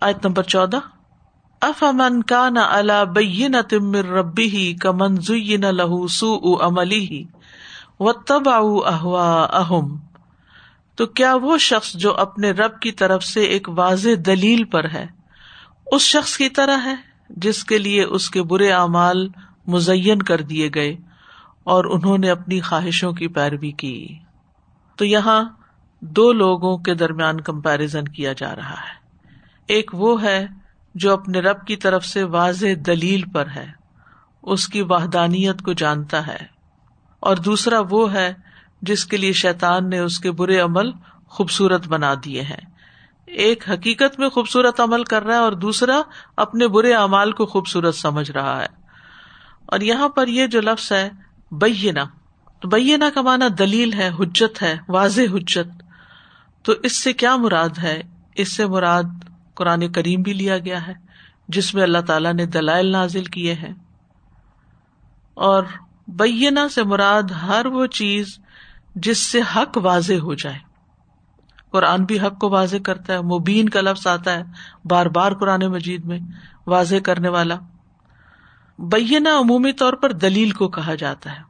آیت نمبر چودہ۔ اف امن کا نہ اللہ بین تمر ربی ہی کمن زئی نہ لہو سو عملی ہی و تب احوا اہم تو کیا وہ شخص جو اپنے رب کی طرف سے ایک واضح دلیل پر ہے، اس شخص کی طرح ہے جس کے لیے اس کے برے اعمال مزین کر دیے گئے اور انہوں نے اپنی خواہشوں کی پیروی کی۔ تو یہاں دو لوگوں کے درمیان کمپیرزن کیا جا رہا ہے۔ ایک وہ ہے جو اپنے رب کی طرف سے واضح دلیل پر ہے۔ اس کی واحدانیت کو جانتا ہے۔ اور دوسرا وہ ہے جس کے لیے شیطان نے اس کے برے عمل خوبصورت بنا دیے ہیں۔ ایک حقیقت میں خوبصورت عمل کر رہا ہے اور دوسرا اپنے برے اعمال کو خوبصورت سمجھ رہا ہے۔ اور یہاں پر یہ جو لفظ ہے بینا تو بینا کا مانا دلیل ہے، حجت ہے، واضح حجت۔ تو اس سے کیا مراد ہے؟ اس سے مراد قرآن کریم بھی لیا گیا ہے، جس میں اللہ تعالیٰ نے دلائل نازل کیے ہیں۔ اور بینا سے مراد ہر وہ چیز جس سے حق واضح ہو جائے۔ قرآن بھی حق کو واضح کرتا ہے، مبین کا لفظ آتا ہے، بار بار قرآن مجید میں واضح کرنے والا۔ بینا عمومی طور پر دلیل کو کہا جاتا ہے۔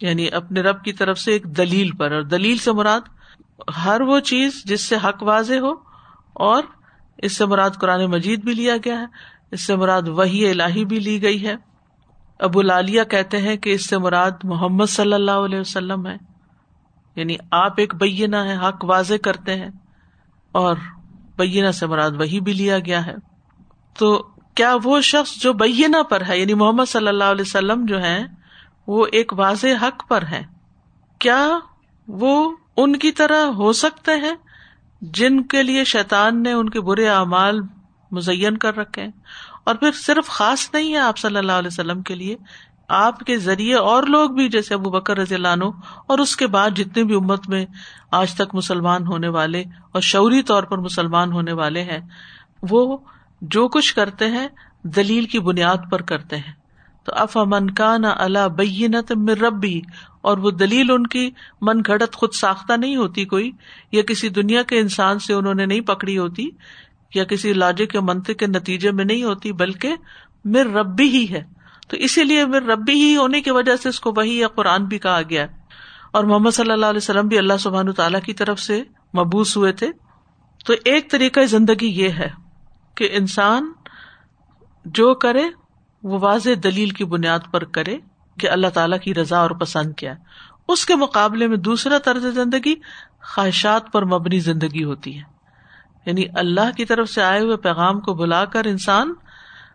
یعنی اپنے رب کی طرف سے ایک دلیل پر، اور دلیل سے مراد ہر وہ چیز جس سے حق واضح ہو اور اس سے مراد قرآن مجید بھی لیا گیا ہے، اس سے مراد وہی الہی بھی لی گئی ہے۔ ابو لالیہ کہتے ہیں کہ اس سے مراد محمد صلی اللہ علیہ وسلم ہے۔ یعنی آپ ایک بینا ہے حق واضح کرتے ہیں۔ اور بینا سے مراد وہی بھی لیا گیا ہے۔ تو کیا وہ شخص جو بینا پر ہے یعنی محمد صلی اللہ علیہ وسلم جو ہے وہ ایک واضح حق پر ہے کیا وہ ان کی طرح ہو سکتے ہیں؟ جن کے لیے شیطان نے ان کے برے اعمال مزین کر رکھے ہیں۔ اور پھر صرف خاص نہیں ہے آپ صلی اللہ علیہ وسلم کے لیے، آپ کے ذریعے اور لوگ بھی، جیسے ابو بکر رضی اللہ عنہ، اور اس کے بعد جتنے بھی امت میں آج تک مسلمان ہونے والے اور شعوری طور پر مسلمان ہونے والے ہیں، وہ جو کچھ کرتے ہیں، دلیل کی بنیاد پر کرتے ہیں۔ تو اف امن کا نہ اللہ بینت ربی، اور وہ دلیل ان کی من گھڑت خود ساختہ نہیں ہوتی کوئی، یا کسی دنیا کے انسان سے انہوں نے نہیں پکڑی ہوتی، یا کسی لاجک یا منطق کے نتیجے میں نہیں ہوتی، بلکہ میر ربی ہی ہے۔ تو اسی لیے میر ربی ہی ہونے کی وجہ سے اس کو وہی یا قرآن بھی کہا گیا اور محمد صلی اللہ علیہ وسلم بھی اللہ سبحان تعالیٰ کی طرف سے مبوس ہوئے تھے۔ تو ایک طریقہ زندگی یہ ہے کہ انسان جو کرے وہ واضح دلیل کی بنیاد پر کرے کہ اللہ تعالیٰ کی رضا اور پسند کیا ہے۔ اس کے مقابلے میں دوسرا طرز زندگی خواہشات پر مبنی زندگی ہوتی ہے۔ یعنی اللہ کی طرف سے آئے ہوئے پیغام کو بلا کر انسان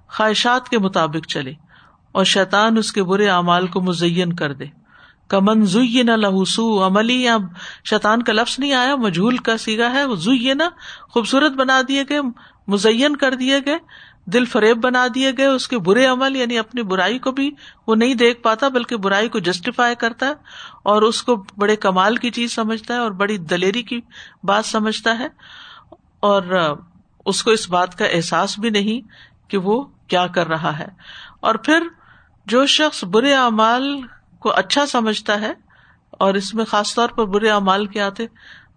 خواہشات کے مطابق چلے اور شیطان اس کے برے اعمال کو مزین کر دے۔ کمن زئی نہ لہوسو عملی یا شیطان کا لفظ نہیں آیا، مجھول کا سیگا ہے، وہ زئی نہ خوبصورت بنا دیے گئے، مزین کر دیے گئے۔ دل فریب بنا دیے گئے، اس کے برے عمل یعنی اپنی برائی کو بھی وہ نہیں دیکھ پاتا، بلکہ برائی کو جسٹیفائی کرتا ہے اور اس کو بڑے کمال کی چیز سمجھتا ہے اور بڑی دلیری کی بات سمجھتا ہے۔ اور اس کو اس بات کا احساس بھی نہیں کہ وہ کیا کر رہا ہے۔ اور پھر جو شخص برے اعمال کو اچھا سمجھتا ہے، اور اس میں خاص طور پر برے اعمال کے آتے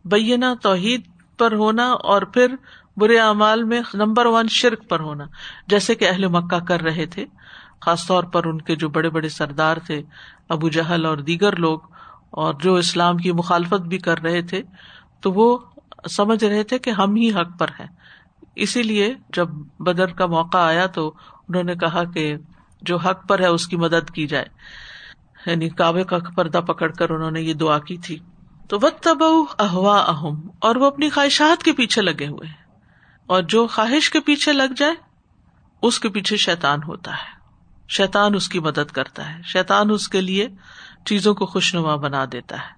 بینا توحید پر ہونا اور پھر برے اعمال میں نمبر ون شرک پر ہونا۔ جیسے کہ اہل مکہ کر رہے تھے، خاص طور پر ان کے جو بڑے بڑے سردار تھے، ابو جہل اور دیگر لوگ، اور جو اسلام کی مخالفت بھی کر رہے تھے، تو وہ سمجھ رہے تھے کہ ہم ہی حق پر ہیں۔ اسی لیے جب بدر کا موقع آیا تو انہوں نے کہا کہ جو حق پر ہے اس کی مدد کی جائے۔ یعنی کعبے کا پردہ پکڑ کر انہوں نے یہ دعا کی تھی۔ تو وقت تب احوا اہم اور وہ اپنی خواہشات کے پیچھے لگے ہوئے۔ ہیں اور جو خواہش کے پیچھے لگ جائے، اس کے پیچھے شیتان ہوتا ہے۔ شیتان اس کی مدد کرتا ہے۔ شیتان اس کے لیے چیزوں کو خوشنما بنا دیتا ہے۔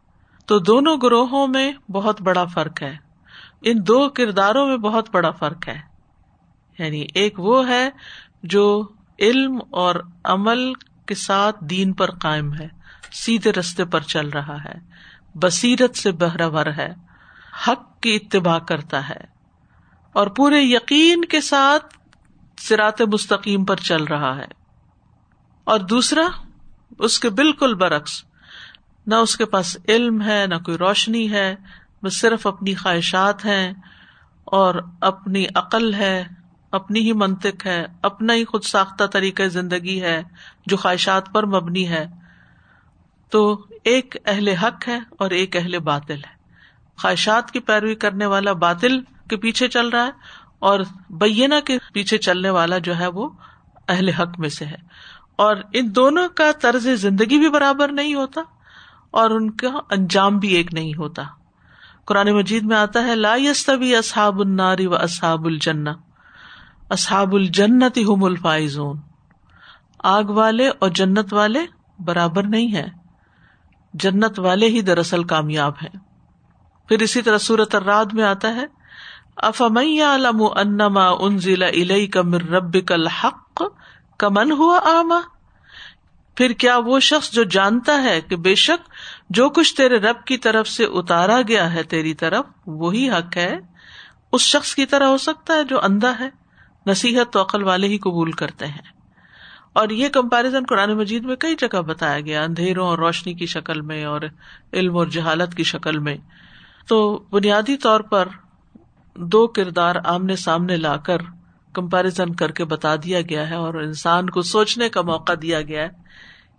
تو دونوں گروہوں میں بہت بڑا فرق ہے۔ ان دو کرداروں میں بہت بڑا فرق ہے۔ یعنی ایک وہ ہے جو علم اور عمل کے ساتھ دین پر قائم ہے، سیدھے رستے پر چل رہا ہے، بصیرت سے بہرور ہے، حق کی اتباع کرتا ہے۔ اور پورے یقین کے ساتھ سرات مستقیم پر چل رہا ہے۔ اور دوسرا، اس کے بالکل برعکس، نہ اس کے پاس علم ہے، نہ کوئی روشنی ہے، بس صرف اپنی خواہشات ہیں اور اپنی عقل ہے، اپنی ہی منطق ہے، اپنا ہی خود ساختہ طریقہ زندگی ہے جو خواہشات پر مبنی ہے۔ تو ایک اہل حق ہے اور ایک اہل باطل ہے۔ خواہشات کی پیروی کرنے والا باطل کے پیچھے چل رہا ہے اور بینا کے پیچھے چلنے والا جو ہے وہ اہل حق میں سے ہے۔ اور ان دونوں کا طرز زندگی بھی برابر نہیں ہوتا اور ان کا انجام بھی ایک نہیں ہوتا۔ قرآن مجید میں آتا ہے، لا یستوی اصحاب الناری و اصحاب الجنہ۔ اصحاب الجنت ہم الفائزون۔ آگ والے اور جنت والے برابر نہیں ہے جنت والے ہی دراصل کامیاب ہیں۔ پھر اسی طرح صورت الراد میں آتا ہے افمئی علم انما انزل الیک من ربک الحق کمن ہوا آما پھر کیا وہ شخص جو جانتا ہے کہ بے شک جو کچھ تیرے رب کی طرف سے اتارا گیا ہے تیری طرف، وہی حق ہے؟ اس شخص کی طرح ہو سکتا ہے جو اندھا ہے، نصیحت تو عقل والے ہی قبول کرتے ہیں۔ اور یہ کمپیرزن قرآن مجید میں کئی جگہ بتایا گیا، اندھیروں اور روشنی کی شکل میں اور علم اور جہالت کی شکل میں۔ تو بنیادی طور پر دو کردار آمنے سامنے لا کر کمپیرزن کر کے بتا دیا گیا ہے اور انسان کو سوچنے کا موقع دیا گیا ہے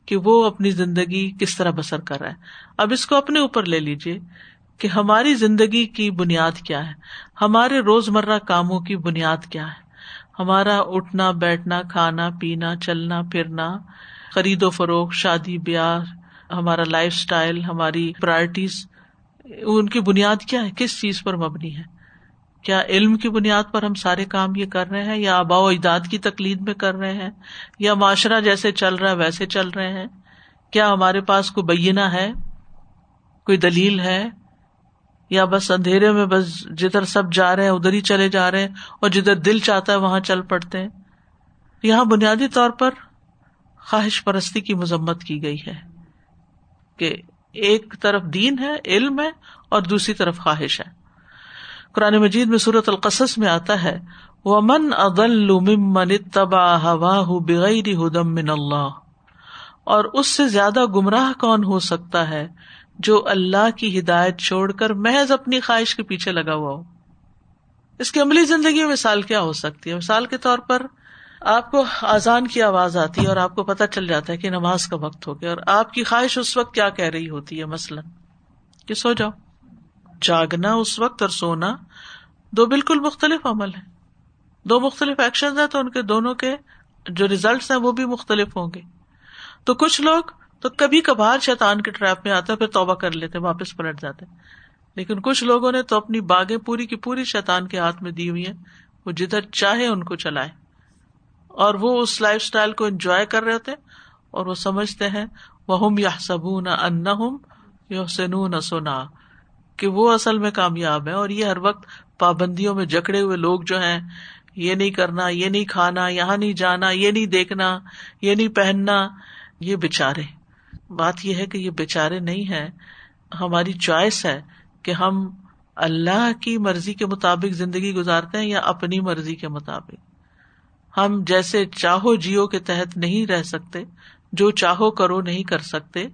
کہ وہ اپنی زندگی کس طرح بسر کر رہا ہے۔ اب اس کو اپنے اوپر لے لیجیے کہ ہماری زندگی کی بنیاد کیا ہے۔ ہمارے روز مرہ کاموں کی بنیاد کیا ہے۔ ہمارا اٹھنا، بیٹھنا، کھانا، پینا، چلنا، پھرنا، خرید و فروخت، شادی، بیاہ، ہمارا لائف اسٹائل ہماری پرائرٹیز ان کی بنیاد کیا ہے؟ کس چیز پر مبنی ہے؟ کیا علم کی بنیاد پر ہم سارے کام یہ کر رہے ہیں یا آبا و اجداد کی تکلید میں کر رہے ہیں یا معاشرہ جیسے چل رہا ہے ویسے چل رہے ہیں؟ کیا ہمارے پاس کوئی بینا ہے؟ کوئی دلیل ہے؟ یا بس اندھیرے میں بس جدھر سب جا رہے ہیں ادھر ہی چلے جا رہے ہیں اور جدھر دل چاہتا ہے وہاں چل پڑتے ہیں؟ یہاں بنیادی طور پر خواہش پرستی کی مذمت کی گئی ہے کہ ایک طرف دین ہے، علم ہے اور دوسری طرف خواہش ہے۔ قرآن مجید میں صورت القصص میں آتا ہے وہ من ادل تبا ہوا بغیر ہدم من اللہ اور اس سے زیادہ گمراہ کون ہو سکتا ہے جو اللہ کی ہدایت چھوڑ کر محض اپنی خواہش کے پیچھے لگا ہوا ہو؟ اس کی عملی زندگی میں مثال کیا ہو سکتی ہے؟ مثال کے طور پر آپ کو آزان کی آواز آتی ہے اور آپ کو پتا چل جاتا ہے کہ نماز کا وقت ہو گیا اور آپ کی خواہش اس وقت کیا کہہ رہی ہوتی ہے؟ مثلاً کہ سو جاؤ۔ جاگنا، اس وقت اور سونا، دو بالکل مختلف عمل ہیں۔ دو مختلف ایکشن ہیں تو ان کے دونوں کے جو ریزلٹس ہیں وہ بھی مختلف ہوں گے۔ تو کچھ لوگ تو کبھی کبھار شیتان کے ٹریپ میں آتے پھر توبہ کر لیتے واپس پلٹ جاتے لیکن کچھ لوگوں نے تو اپنی باغیں پوری کی پوری شیتان کے ہاتھ میں دی ہوئی ہیں۔ وہ جدھر چاہے ان کو چلائے اور وہ اس لائف اسٹائل کو انجوائے کر رہے ہوتے اور وہ سمجھتے ہیں وہ ہم یا سبو نہ ان یا سنو نہ سونا کہ وہ اصل میں کامیاب ہے اور یہ ہر وقت پابندیوں میں جکڑے ہوئے لوگ جو ہیں، یہ نہیں کرنا، یہ نہیں کھانا، یہاں نہیں جانا، یہ نہیں دیکھنا، یہ نہیں پہننا، یہ بےچارے بات یہ ہے کہ یہ بےچارے نہیں ہے ہماری چوائس ہے کہ ہم اللہ کی مرضی کے مطابق زندگی گزارتے ہیں یا اپنی مرضی کے مطابق۔ ہم جیسے چاہو جیو کے تحت نہیں رہ سکتے، جو چاہو کرو نہیں کر سکتے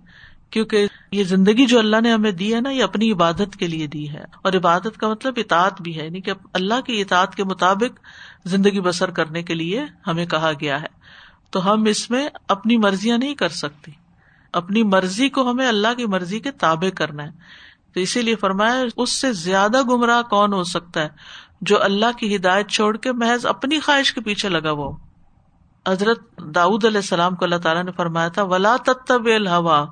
کیونکہ یہ زندگی جو اللہ نے ہمیں دی ہے نا، یہ اپنی عبادت کے لیے دی ہے۔ اور عبادت کا مطلب اطاعت بھی ہے یعنی کہ اللہ کی اطاعت کے مطابق زندگی بسر کرنے کے لیے ہمیں کہا گیا ہے۔ تو ہم اس میں اپنی مرضیاں نہیں کر سکتے۔ اپنی مرضی کو ہمیں اللہ کی مرضی کے تابع کرنا ہے۔ تو اسی لیے فرمایا، اس سے زیادہ گمراہ کون ہو سکتا ہے؟ جو اللہ کی ہدایت چھوڑ کے محض اپنی خواہش کے پیچھے لگا وہ حضرت داؤد علیہ السلام کو اللہ تعالیٰ نے فرمایا تھا، ولا تب الحوا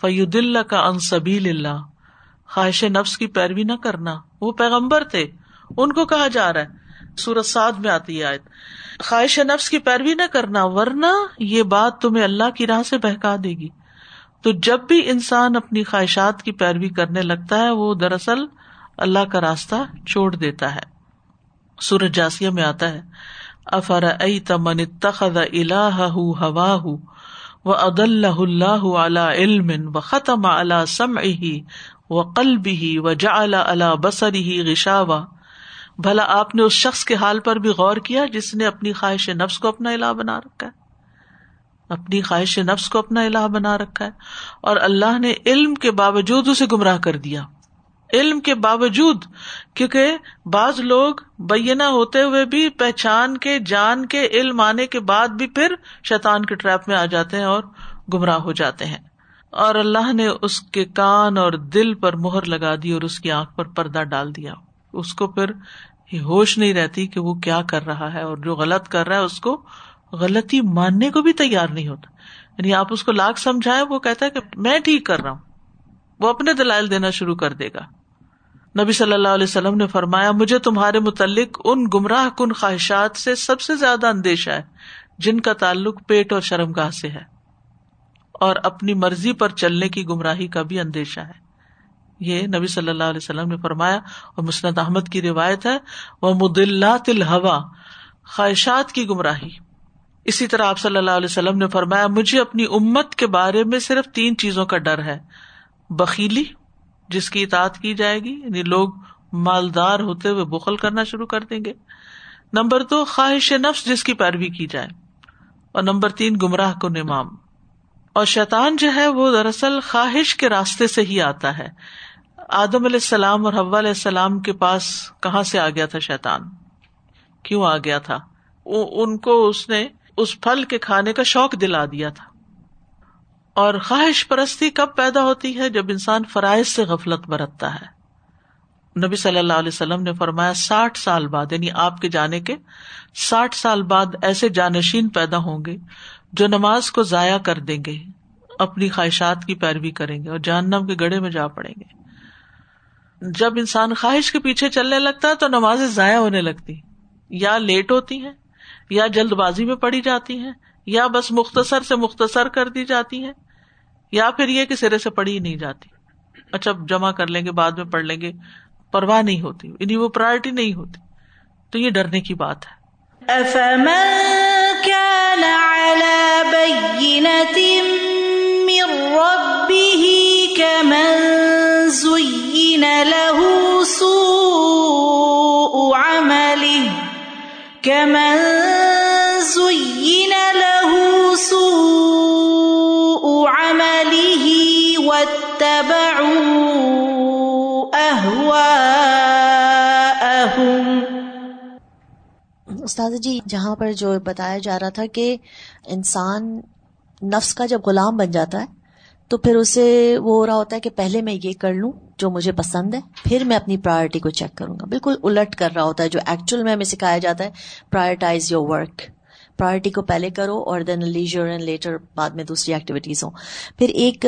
فیود اللہ کا انصبیل اللہ خواہش نفس کی پیروی نہ کرنا۔ وہ پیغمبر تھے۔ ان کو کہا جا رہا ہے۔ سورت سعد میں آتی ہے خواہش نفس کی پیروی نہ کرنا، ورنہ یہ بات تمہیں اللہ کی راہ سے بہکا دے گی۔ تو جب بھی انسان اپنی خواہشات کی پیروی کرنے لگتا ہے، وہ دراصل اللہ کا راستہ چھوڑ دیتا ہے۔ سورج جاسیہ میں آتا ہے۔ افر ائی تمن تخذ الہ ہوا و اد اللہ اللہ علا علم و ختم اللہ سم ہی و قلب ہی و جا اللہ بسر ہی غشاوا بھلا آپ نے اس شخص کے حال پر بھی غور کیا جس نے اپنی خواہش نفس کو اپنا الہ بنا رکھا ہے؟ اپنی خواہش نفس کو اپنا الہ بنا رکھا ہے اور اللہ نے علم کے باوجود اسے گمراہ کر دیا۔ علم کے باوجود، کیونکہ بعض لوگ بینا ہوتے ہوئے بھی پہچان کے، جان کے، علم آنے کے بعد بھی پھر شیطان کے ٹریپ میں آ جاتے ہیں اور گمراہ ہو جاتے ہیں۔ اور اللہ نے اس کے کان اور دل پر مہر لگا دی اور اس کی آنکھ پر پردہ ڈال دیا۔ اس کو پھر ہوش نہیں رہتی کہ وہ کیا کر رہا ہے اور جو غلط کر رہا ہے، اس کو غلطی ماننے کو بھی تیار نہیں ہوتا۔ یعنی آپ اس کو لاکھ سمجھائے وہ کہتا ہے کہ میں ٹھیک کر رہا ہوں۔ وہ اپنے دلائل دینا شروع کر دے گا۔ نبی صلی اللہ علیہ وسلم نے فرمایا، مجھے تمہارے متعلق ان گمراہ کن خواہشات سے سب سے زیادہ اندیشہ ہے، جن کا تعلق پیٹ اور شرم گاہ سے ہے۔ اور اپنی مرضی پر چلنے کی گمراہی کا بھی اندیشہ ہے۔ یہ نبی صلی اللہ علیہ وسلم نے فرمایا اور مسند احمد کی روایت ہے وہ مدلات الحوا خواہشات کی گمراہی۔ اسی طرح آپ صلی اللہ علیہ وسلم نے فرمایا، مجھے اپنی امت کے بارے میں صرف تین چیزوں کا ڈر ہے۔ بکیلی جس کی اطاعت کی جائے گی یعنی لوگ مالدار ہوتے ہوئے بخل کرنا شروع کر دیں گے۔ نمبر دو، خواہش نفس، جس کی پیروی کی جائے۔ اور نمبر تین، گمراہ کو نمام اور شیطان جو ہے، وہ دراصل خواہش کے راستے سے ہی آتا ہے۔ آدم علیہ السلام اور حوا علیہ السلام کے پاس کہاں سے آ گیا تھا شیطان؟ کیوں آ گیا تھا؟ ان کو اس نے، اس پھل کے کھانے کا شوق دلا دیا تھا۔ اور خواہش پرستی کب پیدا ہوتی ہے جب انسان فرائض سے غفلت برتتا ہے؟ نبی صلی اللہ علیہ وسلم نے فرمایا، ساٹھ سال بعد یعنی آپ کے جانے کے ساٹھ سال بعد ایسے جانشین پیدا ہوں گے جو نماز کو ضائع کر دیں گے، اپنی خواہشات کی پیروی کریں گے اور جہنم کے گڑے میں جا پڑیں گے۔ جب انسان خواہش کے پیچھے چلنے لگتا ہے تو نمازیں ضائع ہونے لگتی۔ یا لیٹ ہوتی ہیں، یا جلد بازی میں پڑی جاتی ہیں، یا بس مختصر سے مختصر کر دی جاتی ہیں۔ یا پھر یہ کہ سرے سے پڑھی ہی نہیں جاتی۔ اچھا جمع کر لیں گے، بعد میں پڑھ لیں گے، پرواہ نہیں ہوتی۔ یعنی وہ پرائرٹی نہیں ہوتی۔ تو یہ ڈرنے کی بات ہے۔ له سوء عمله كمن استاد جی جہاں پر جو بتایا جا رہا تھا کہ انسان نفس کا جب غلام بن جاتا ہے، تو پھر اسے وہ ہو رہا ہوتا ہے کہ پہلے میں یہ کر لوں جو مجھے پسند ہے، پھر میں اپنی پرائرٹی کو چیک کروں گا۔ بالکل الٹ کر رہا ہوتا ہے جو ایکچوئل میں ہمیں سکھایا جاتا ہے پرائرٹائز یور ورک پرائرٹی کو پہلے کرو اور دین لیجر اینڈ لیٹر بعد میں دوسری ایکٹیویٹیز ہوں۔ پھر ایک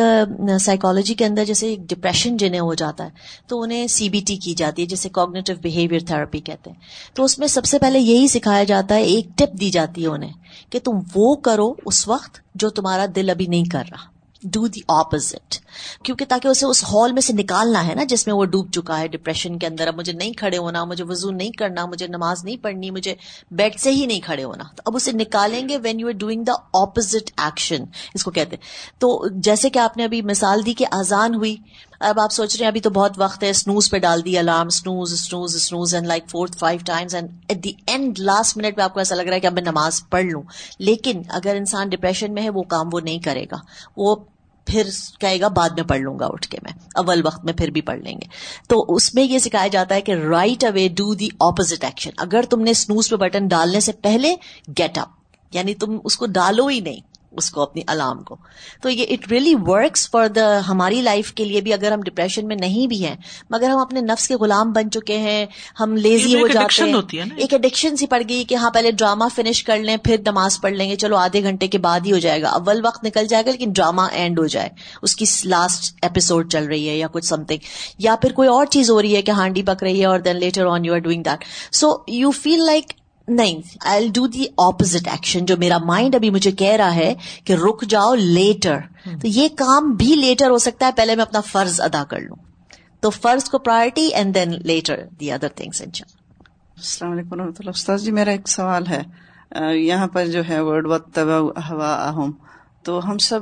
سائیکالوجی کے اندر جیسے ایک ڈپریشن جنہیں ہو جاتا ہے، تو انہیں سی بی ٹی کی جاتی ہے جیسے کوگنیٹو بہیویئر تھراپی کہتے ہیں۔ تو اس میں سب سے پہلے یہی سکھایا جاتا ہے، ایک ٹپ دی جاتی ہے انہیں کہ تم وہ کرو اس وقت جو تمہارا دل ابھی نہیں کر رہا۔ ڈو دی اپوزٹ کیونکہ تاکہ اسے اس ہال میں سے نکالنا ہے نا، جس میں وہ ڈوب چکا ہے ڈپریشن کے اندر۔ اب مجھے نہیں کھڑے ہونا، مجھے وضو نہیں کرنا، مجھے نماز نہیں پڑھنی، مجھے بیڈ سے ہی نہیں کھڑے ہونا۔ تو اب اسے نکالیں گے when you are doing the opposite action اس کو کہتے ہیں۔ تو جیسے کہ آپ نے ابھی مثال دی کہ آزان ہوئی اب آپ سوچ رہے ہیں ابھی تو بہت وقت ہے اسنوز پہ ڈال دی alarm snooze snooze snooze and like fourth five times and at the end last minute پہ آپ کو ایسا لگ رہا ہے کہ اب میں نماز پڑھ لوں۔ لیکن اگر انسان ڈپریشن میں ہے، وہ کام وہ نہیں کرے گا۔ وہ پھر کہے گا، بعد میں پڑھ لوں گا، اٹھ کے میں۔ اول وقت میں پھر بھی پڑھ لیں گے۔ تو اس میں یہ سکھایا جاتا ہے کہ right away do the opposite action اگر تم نے اسنوز پہ بٹن ڈالنے سے پہلے گیٹ اپ یعنی تم اس کو ڈالو ہی نہیں۔ اس کو اپنی الارم کو۔ تو یہ it really works for the ہماری لائف کے لیے بھی اگر ہم ڈپریشن میں نہیں بھی ہیں مگر ہم اپنے نفس کے غلام بن چکے ہیں ہم لیزی ہو جاتے ہیں۔ ایک ایڈکشن سی پڑ گئی کہ ہاں پہلے ڈراما فنش کر لیں پھر نماز پڑھ لیں گے چلو آدھے گھنٹے کے بعد ہی ہو جائے گا۔ اول وقت نکل جائے گا لیکن ڈراما اینڈ ہو جائے۔ اس کی لاسٹ ایپیسوڈ چل رہی ہے یا کچھ سم تھنگ یا پھر کوئی اور چیز ہو رہی ہے کہ ہانڈی پک رہی ہے اور then later on you are doing that so you feel like نہیں I do the opposite action جو میرا مائنڈ ابھی مجھے کہہ رہا ہے کہ رک جاؤ لیٹر تو یہ کام بھی لیٹر ہو سکتا ہے پہلے میں اپنا فرض ادا کر لوں. تو فرض کو priority and then later the other things السلام علیکم و رحمۃ اللہ. استاد جی میرا ایک سوال ہے. یہاں پر جو ہے ورڈ و تبا ہوا اہم. تو ہم سب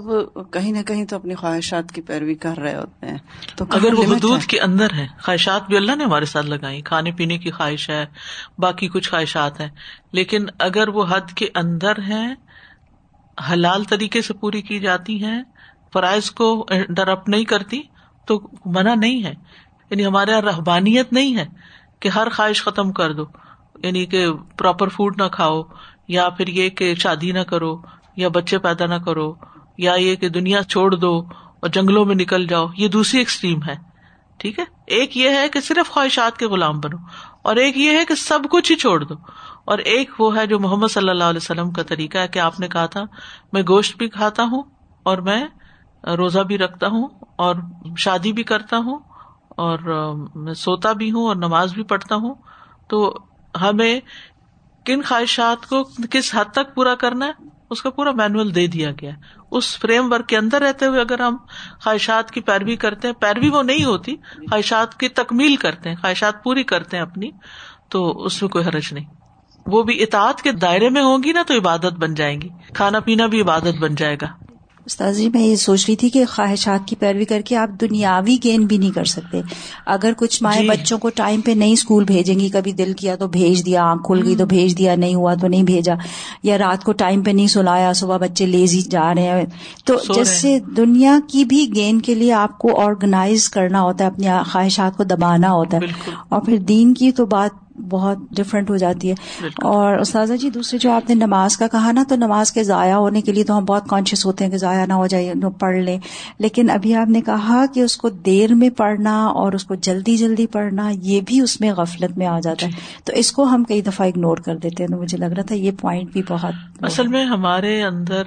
کہیں نہ کہیں تو اپنی خواہشات کی پیروی کر رہے ہوتے ہیں۔ تو اگر وہ حدود کے اندر ہے خواہشات بھی اللہ نے ہمارے ساتھ لگائی کھانے پینے کی خواہش ہے باقی کچھ خواہشات ہیں۔ لیکن اگر وہ حد کے اندر ہے حلال طریقے سے پوری کی جاتی ہیں فرائض کو ڈرپ نہیں کرتی تو منع نہیں ہے۔ یعنی ہمارے یہاں رحبانیت نہیں ہے کہ ہر خواہش ختم کر دو۔ یعنی کہ پراپر فوڈ نہ کھاؤ یا پھر یہ کہ شادی نہ کرو۔ یا بچے پیدا نہ کرو، یا یہ کہ دنیا چھوڑ دو اور جنگلوں میں نکل جاؤ، یہ دوسری ایکسٹریم ہے۔ ٹھیک ہے؟ ایک یہ ہے کہ صرف خواہشات کے غلام بنو، اور ایک یہ ہے کہ سب کچھ ہی چھوڑ دو۔ اور ایک وہ ہے جو محمد صلی اللہ علیہ وسلم کا طریقہ ہے کہ آپ نے کہا تھا، میں گوشت بھی کھاتا ہوں اور میں روزہ بھی رکھتا ہوں اور شادی بھی کرتا ہوں اور میں سوتا بھی ہوں اور نماز بھی پڑھتا ہوں۔ تو ہمیں کن خواہشات کو کس حد تک پورا کرنا ہے؟ اس کا پورا مینوئل دے دیا گیا۔ اس فریم ورک کے اندر رہتے ہوئے اگر ہم خواہشات کی پیروی کرتے ہیں، پیروی وہ نہیں ہوتی، خواہشات کی تکمیل کرتے ہیں، خواہشات پوری کرتے ہیں اپنی، تو اس میں کوئی حرج نہیں۔ وہ بھی اطاعت کے دائرے میں ہوں گی نا تو عبادت بن جائیں گی۔ کھانا پینا بھی عبادت بن جائے گا۔ استاد جی میں یہ سوچ رہی تھی کہ خواہشات کی پیروی کر کے آپ دنیاوی گین بھی نہیں کر سکتے۔ اگر کچھ مائیں جی. بچوں کو ٹائم پہ نہیں اسکول بھیجیں گی کبھی دل کیا تو بھیج دیا آنکھ کھل گئی تو بھیج دیا نہیں ہوا تو نہیں بھیجا یا رات کو ٹائم پہ نہیں سلایا صبح بچے لیزی جا رہے ہیں۔ تو جیسے دنیا کی بھی گین کے لیے آپ کو آرگنائز کرنا ہوتا ہے اپنی خواہشات کو دبانا ہوتا ہے۔ اور پھر دین کی تو بات بہت ڈفرینٹ ہو جاتی ہے۔ اور استاذہ جی دوسری جو آپ نے نماز کا کہا نا تو نماز کے ضائع ہونے کے لیے تو ہم بہت کانشیس ہوتے ہیں کہ ضائع نہ ہو جائے پڑھ لیں۔ لیکن ابھی آپ نے کہا کہ اس کو دیر میں پڑھنا اور اس کو جلدی جلدی پڑھنا یہ بھی اس میں غفلت میں آ جاتا ہے۔ جی۔ تو اس کو ہم کئی دفعہ اگنور کر دیتے ہیں۔ تو مجھے لگ رہا تھا یہ پوائنٹ بھی بہت اصل میں ہمارے اندر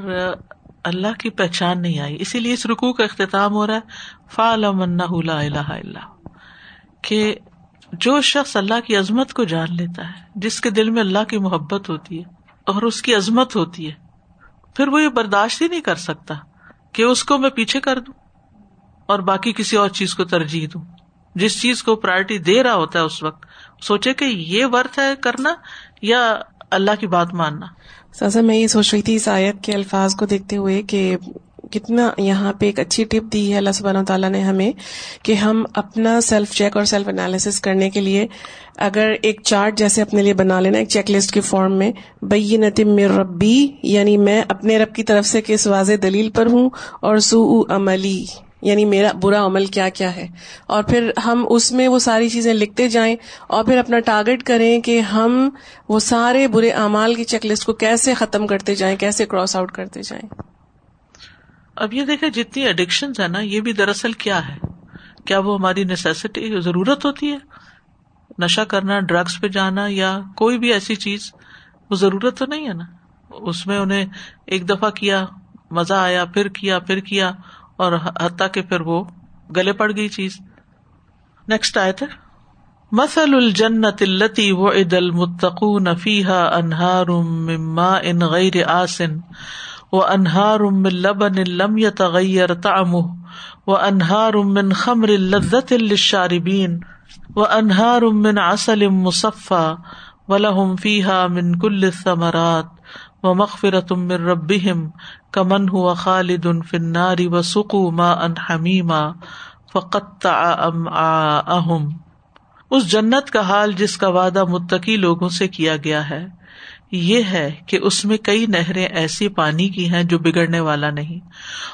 اللہ کی پہچان نہیں آئی اسی لیے اس رکو کا اختتام ہو رہا ہے۔ فا اللہ کہ جو شخص اللہ کی عظمت کو جان لیتا ہے، جس کے دل میں اللہ کی محبت ہوتی ہے اور اس کی عظمت ہوتی ہے، پھر وہ یہ برداشت ہی نہیں کر سکتا کہ اس کو میں پیچھے کر دوں اور باقی کسی اور چیز کو ترجیح دوں۔ جس چیز کو پرائرٹی دے رہا ہوتا ہے اس وقت، سوچے کہ یہ ورت ہے کرنا یا اللہ کی بات ماننا۔ سر میں یہ سوچ رہی تھی اس آیت کے الفاظ کو دیکھتے ہوئے کہ کتنا یہاں پہ ایک اچھی ٹپ دی ہے اللہ سبحانہ تعالیٰ نے ہمیں کہ ہم اپنا سیلف چیک اور سیلف انالیس کرنے کے لیے اگر ایک چارٹ جیسے اپنے لیے بنا لینا، ایک چیک لسٹ کے فارم میں بئی نتم میر ربی یعنی میں اپنے رب کی طرف سے کس واضح دلیل پر ہوں، اور سو عملی یعنی میرا برا عمل کیا کیا ہے؟ اور پھر ہم اس میں وہ ساری چیزیں لکھتے جائیں اور پھر اپنا ٹارگیٹ کریں کہ ہم وہ سارے برے اعمال کی چیک لسٹ کو کیسے ختم کرتے جائیں، کیسے کراس آؤٹ کرتے جائیں۔ اب یہ دیکھے جتنی اڈکشن ہے نا، یہ بھی دراصل کیا ہے؟ کیا وہ ہماری نیسیسٹی ضرورت ہوتی ہے؟ نشا کرنا ڈرگس پہ جانا یا کوئی بھی ایسی چیز، وہ ضرورت تو نہیں ہے نا؟ اس میں انہیں ایک دفعہ کیا، مزہ آیا، پھر کیا پھر کیا، اور حتیٰ کہ پھر وہ گلے پڑ گئی چیز۔ نیکسٹ آئے تھے مسل الجنت التی و عد المتقون فیحا انہار ان غیر آسن وہ انہار امن لبن لم تغیر تام و انہار امن خمر لذت الشاربین و انہار امن اصل مصفا و لہم فیحا من کل ثمرات و مغفرت من ربهم کمن ہوا خالد فناری و سکو ما ان حمیما فقت ام اہم اس جنت کا حال جس کا وعدہ متقی لوگوں سے کیا گیا ہے۔ یہ ہے کہ اس میں کئی نہریں ایسی پانی کی ہیں جو بگڑنے والا نہیں،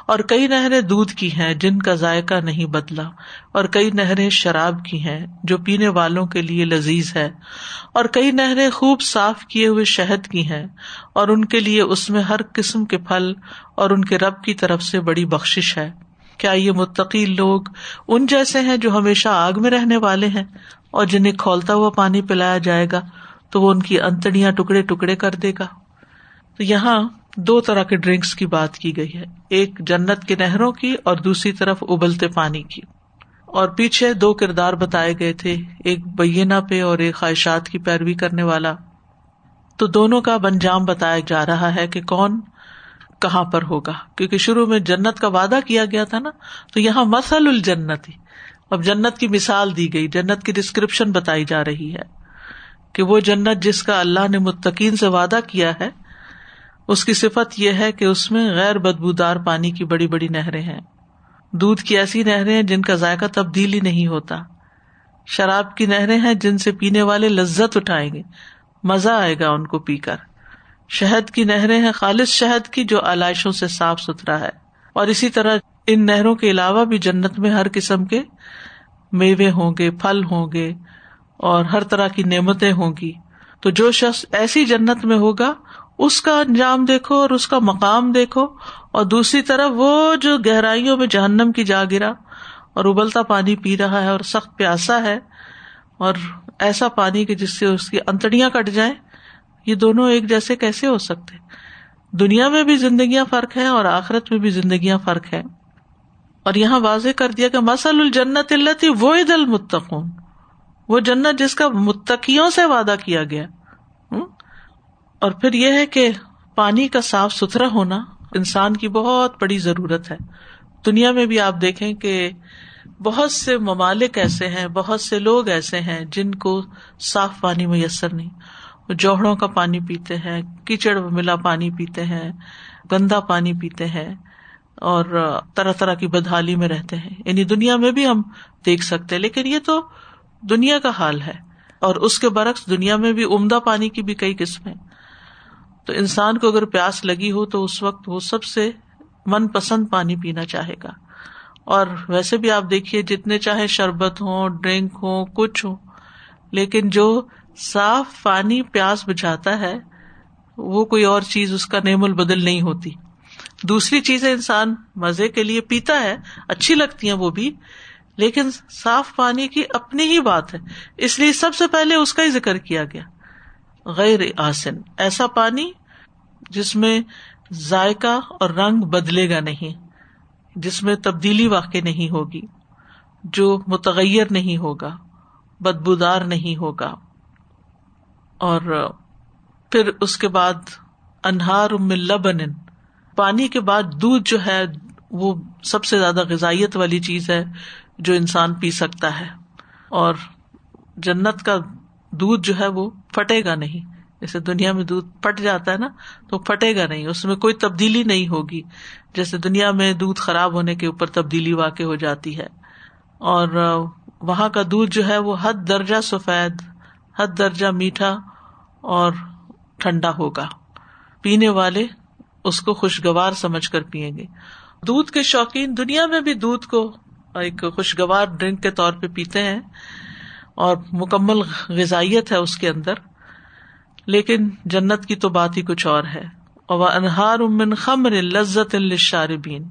اور کئی نہریں دودھ کی ہیں جن کا ذائقہ نہیں بدلا، اور کئی نہریں شراب کی ہیں جو پینے والوں کے لیے لذیذ ہے، اور کئی نہریں خوب صاف کیے ہوئے شہد کی ہیں، اور ان کے لیے اس میں ہر قسم کے پھل اور ان کے رب کی طرف سے بڑی بخش ہے۔ کیا یہ متقی لوگ ان جیسے ہیں جو ہمیشہ آگ میں رہنے والے ہیں اور جنہیں کھولتا ہوا پانی پلایا جائے گا؟ تو وہ ان کی انتڑیاں ٹکڑے ٹکڑے کر دے گا۔ تو یہاں دو طرح کے ڈرنکس کی بات کی گئی ہے۔ ایک جنت کے نہروں کی اور دوسری طرف ابلتے پانی کی۔ اور پیچھے دو کردار بتائے گئے تھے، ایک بینا پہ اور ایک خواہشات کی پیروی کرنے والا۔ تو دونوں کا انجام بتایا جا رہا ہے کہ کون کہاں پر ہوگا۔ کیونکہ شروع میں جنت کا وعدہ کیا گیا تھا نا، تو یہاں مسل الجنت اب جنت کی مثال دی گئی، جنت کی ڈسکرپشن بتائی جا رہی ہے۔ کہ وہ جنت جس کا اللہ نے متقین سے وعدہ کیا ہے، اس کی صفت یہ ہے کہ اس میں غیر بدبودار پانی کی بڑی بڑی نہریں ہیں۔ دودھ کی ایسی نہریں ہیں جن کا ذائقہ تبدیل ہی نہیں ہوتا۔ شراب کی نہریں ہیں جن سے پینے والے لذت اٹھائیں گے۔ مزہ آئے گا ان کو پی کر۔ شہد کی نہریں ہیں خالص شہد کی جو علائشوں سے صاف ستھرا ہے۔ اور اسی طرح ان نہروں کے علاوہ بھی جنت میں ہر قسم کے میوے ہوں گے، پھل ہوں گے۔ اور ہر طرح کی نعمتیں ہوں گی۔ تو جو شخص ایسی جنت میں ہوگا، اس کا انجام دیکھو اور اس کا مقام دیکھو۔ اور دوسری طرف وہ جو گہرائیوں میں جہنم کی جا گرا اور ابلتا پانی پی رہا ہے اور سخت پیاسا ہے اور ایسا پانی کہ جس سے اس کی انتڑیاں کٹ جائیں، یہ دونوں ایک جیسے کیسے ہو سکتے؟ دنیا میں بھی زندگیاں فرق ہے اور آخرت میں بھی زندگیاں فرق ہے اور یہاں واضح کر دیا کہ مسل الجنت اللہ وہ دل متقون وہ جنت جس کا متقیوں سے وعدہ کیا گیا۔ اور پھر یہ ہے کہ پانی کا صاف ستھرا ہونا انسان کی بہت بڑی ضرورت ہے۔ دنیا میں بھی آپ دیکھیں کہ بہت سے ممالک ایسے ہیں، بہت سے لوگ ایسے ہیں جن کو صاف پانی میسر نہیں۔ وہ جوہڑوں کا پانی پیتے ہیں، کیچڑ ملا پانی پیتے ہیں، گندا پانی پیتے ہیں اور طرح طرح کی بدحالی میں رہتے ہیں۔ یعنی دنیا میں بھی ہم دیکھ سکتے لیکن یہ تو دنیا کا حال ہے اور اس کے برعکس دنیا میں بھی عمدہ پانی کی بھی کئی قسمیں تو انسان کو اگر پیاس لگی ہو تو اس وقت وہ سب سے من پسند پانی پینا چاہے گا۔ اور ویسے بھی آپ دیکھیے جتنے چاہے شربت ہو ڈرنک ہو کچھ ہو لیکن جو صاف پانی پیاس بجھاتا ہے، وہ کوئی اور چیز اس کا نیم البدل نہیں ہوتی۔ دوسری چیزیں انسان مزے کے لیے پیتا ہے، اچھی لگتی ہیں وہ بھی لیکن صاف پانی کی اپنی ہی بات ہے۔ اس لیے سب سے پہلے اس کا ہی ذکر کیا گیا۔ غیر آسن، ایسا پانی جس میں ذائقہ اور رنگ بدلے گا نہیں، جس میں تبدیلی واقع نہیں ہوگی، جو متغیر نہیں ہوگا، بدبودار نہیں ہوگا۔ اور پھر اس کے بعد انہار لبن، پانی کے بعد دودھ جو ہے، وہ سب سے زیادہ غذائیت والی چیز ہے۔ جو انسان پی سکتا ہے اور جنت کا دودھ جو ہے وہ پھٹے گا نہیں۔ جیسے دنیا میں دودھ پھٹ جاتا ہے نا، تو پھٹے گا نہیں۔ اس میں کوئی تبدیلی نہیں ہوگی۔ جیسے دنیا میں دودھ خراب ہونے کے اوپر تبدیلی واقع ہو جاتی ہے۔ اور وہاں کا دودھ جو ہے وہ حد درجہ سفید، حد درجہ میٹھا اور ٹھنڈا ہوگا۔ پینے والے اس کو خوشگوار سمجھ کر پیئیں گے۔ دودھ کے شوقین دنیا میں بھی دودھ کو ایک خوشگوار ڈرنک کے طور پہ پیتے ہیں اور مکمل غذائیت ہے اس کے اندر، لیکن جنت کی تو بات ہی کچھ اور ہے۔ اور انہار امن خمر لذت الشاربین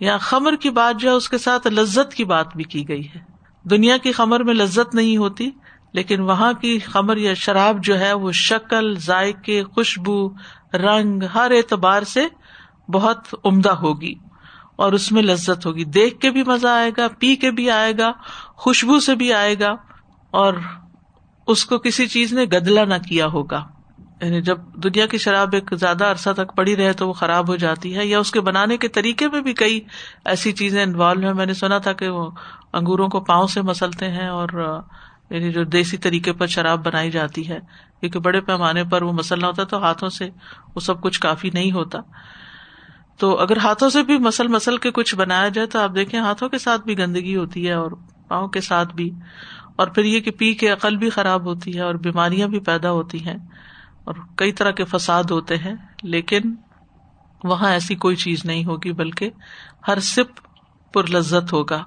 یا خمر کی بات جو ہے، اس کے ساتھ لذت کی بات بھی کی گئی ہے۔ دنیا کی خمر میں لذت نہیں ہوتی، لیکن وہاں کی خمر یا شراب جو ہے، وہ شکل، ذائقے، خوشبو، رنگ، ہر اعتبار سے بہت عمدہ ہوگی۔ اور اس میں لذت ہوگی۔ دیکھ کے بھی مزہ آئے گا، پی کے بھی آئے گا، خوشبو سے بھی آئے گا۔ اور اس کو کسی چیز نے گدلا نہ کیا ہوگا۔ یعنی جب دنیا کی شراب ایک زیادہ عرصہ تک پڑی رہے تو وہ خراب ہو جاتی ہے، یا اس کے بنانے کے طریقے میں بھی کئی ایسی چیزیں انوالو ہیں۔ میں نے سنا تھا کہ وہ انگوروں کو پاؤں سے مسلتے ہیں اور یعنی جو دیسی طریقے پر شراب بنائی جاتی ہے، کیونکہ بڑے پیمانے پر وہ مسلنا ہوتا ہے تو ہاتھوں سے وہ سب کچھ کافی نہیں ہوتا۔ تو اگر ہاتھوں سے بھی مسل مسل کے کچھ بنایا جائے تو آپ دیکھیں ہاتھوں کے ساتھ بھی گندگی ہوتی ہے اور پاؤں کے ساتھ بھی اور پھر یہ کہ پی کے عقل بھی خراب ہوتی ہے اور بیماریاں بھی پیدا ہوتی ہیں اور کئی طرح کے فساد ہوتے ہیں لیکن وہاں ایسی کوئی چیز نہیں ہوگی بلکہ ہر سپ پر لذت ہوگا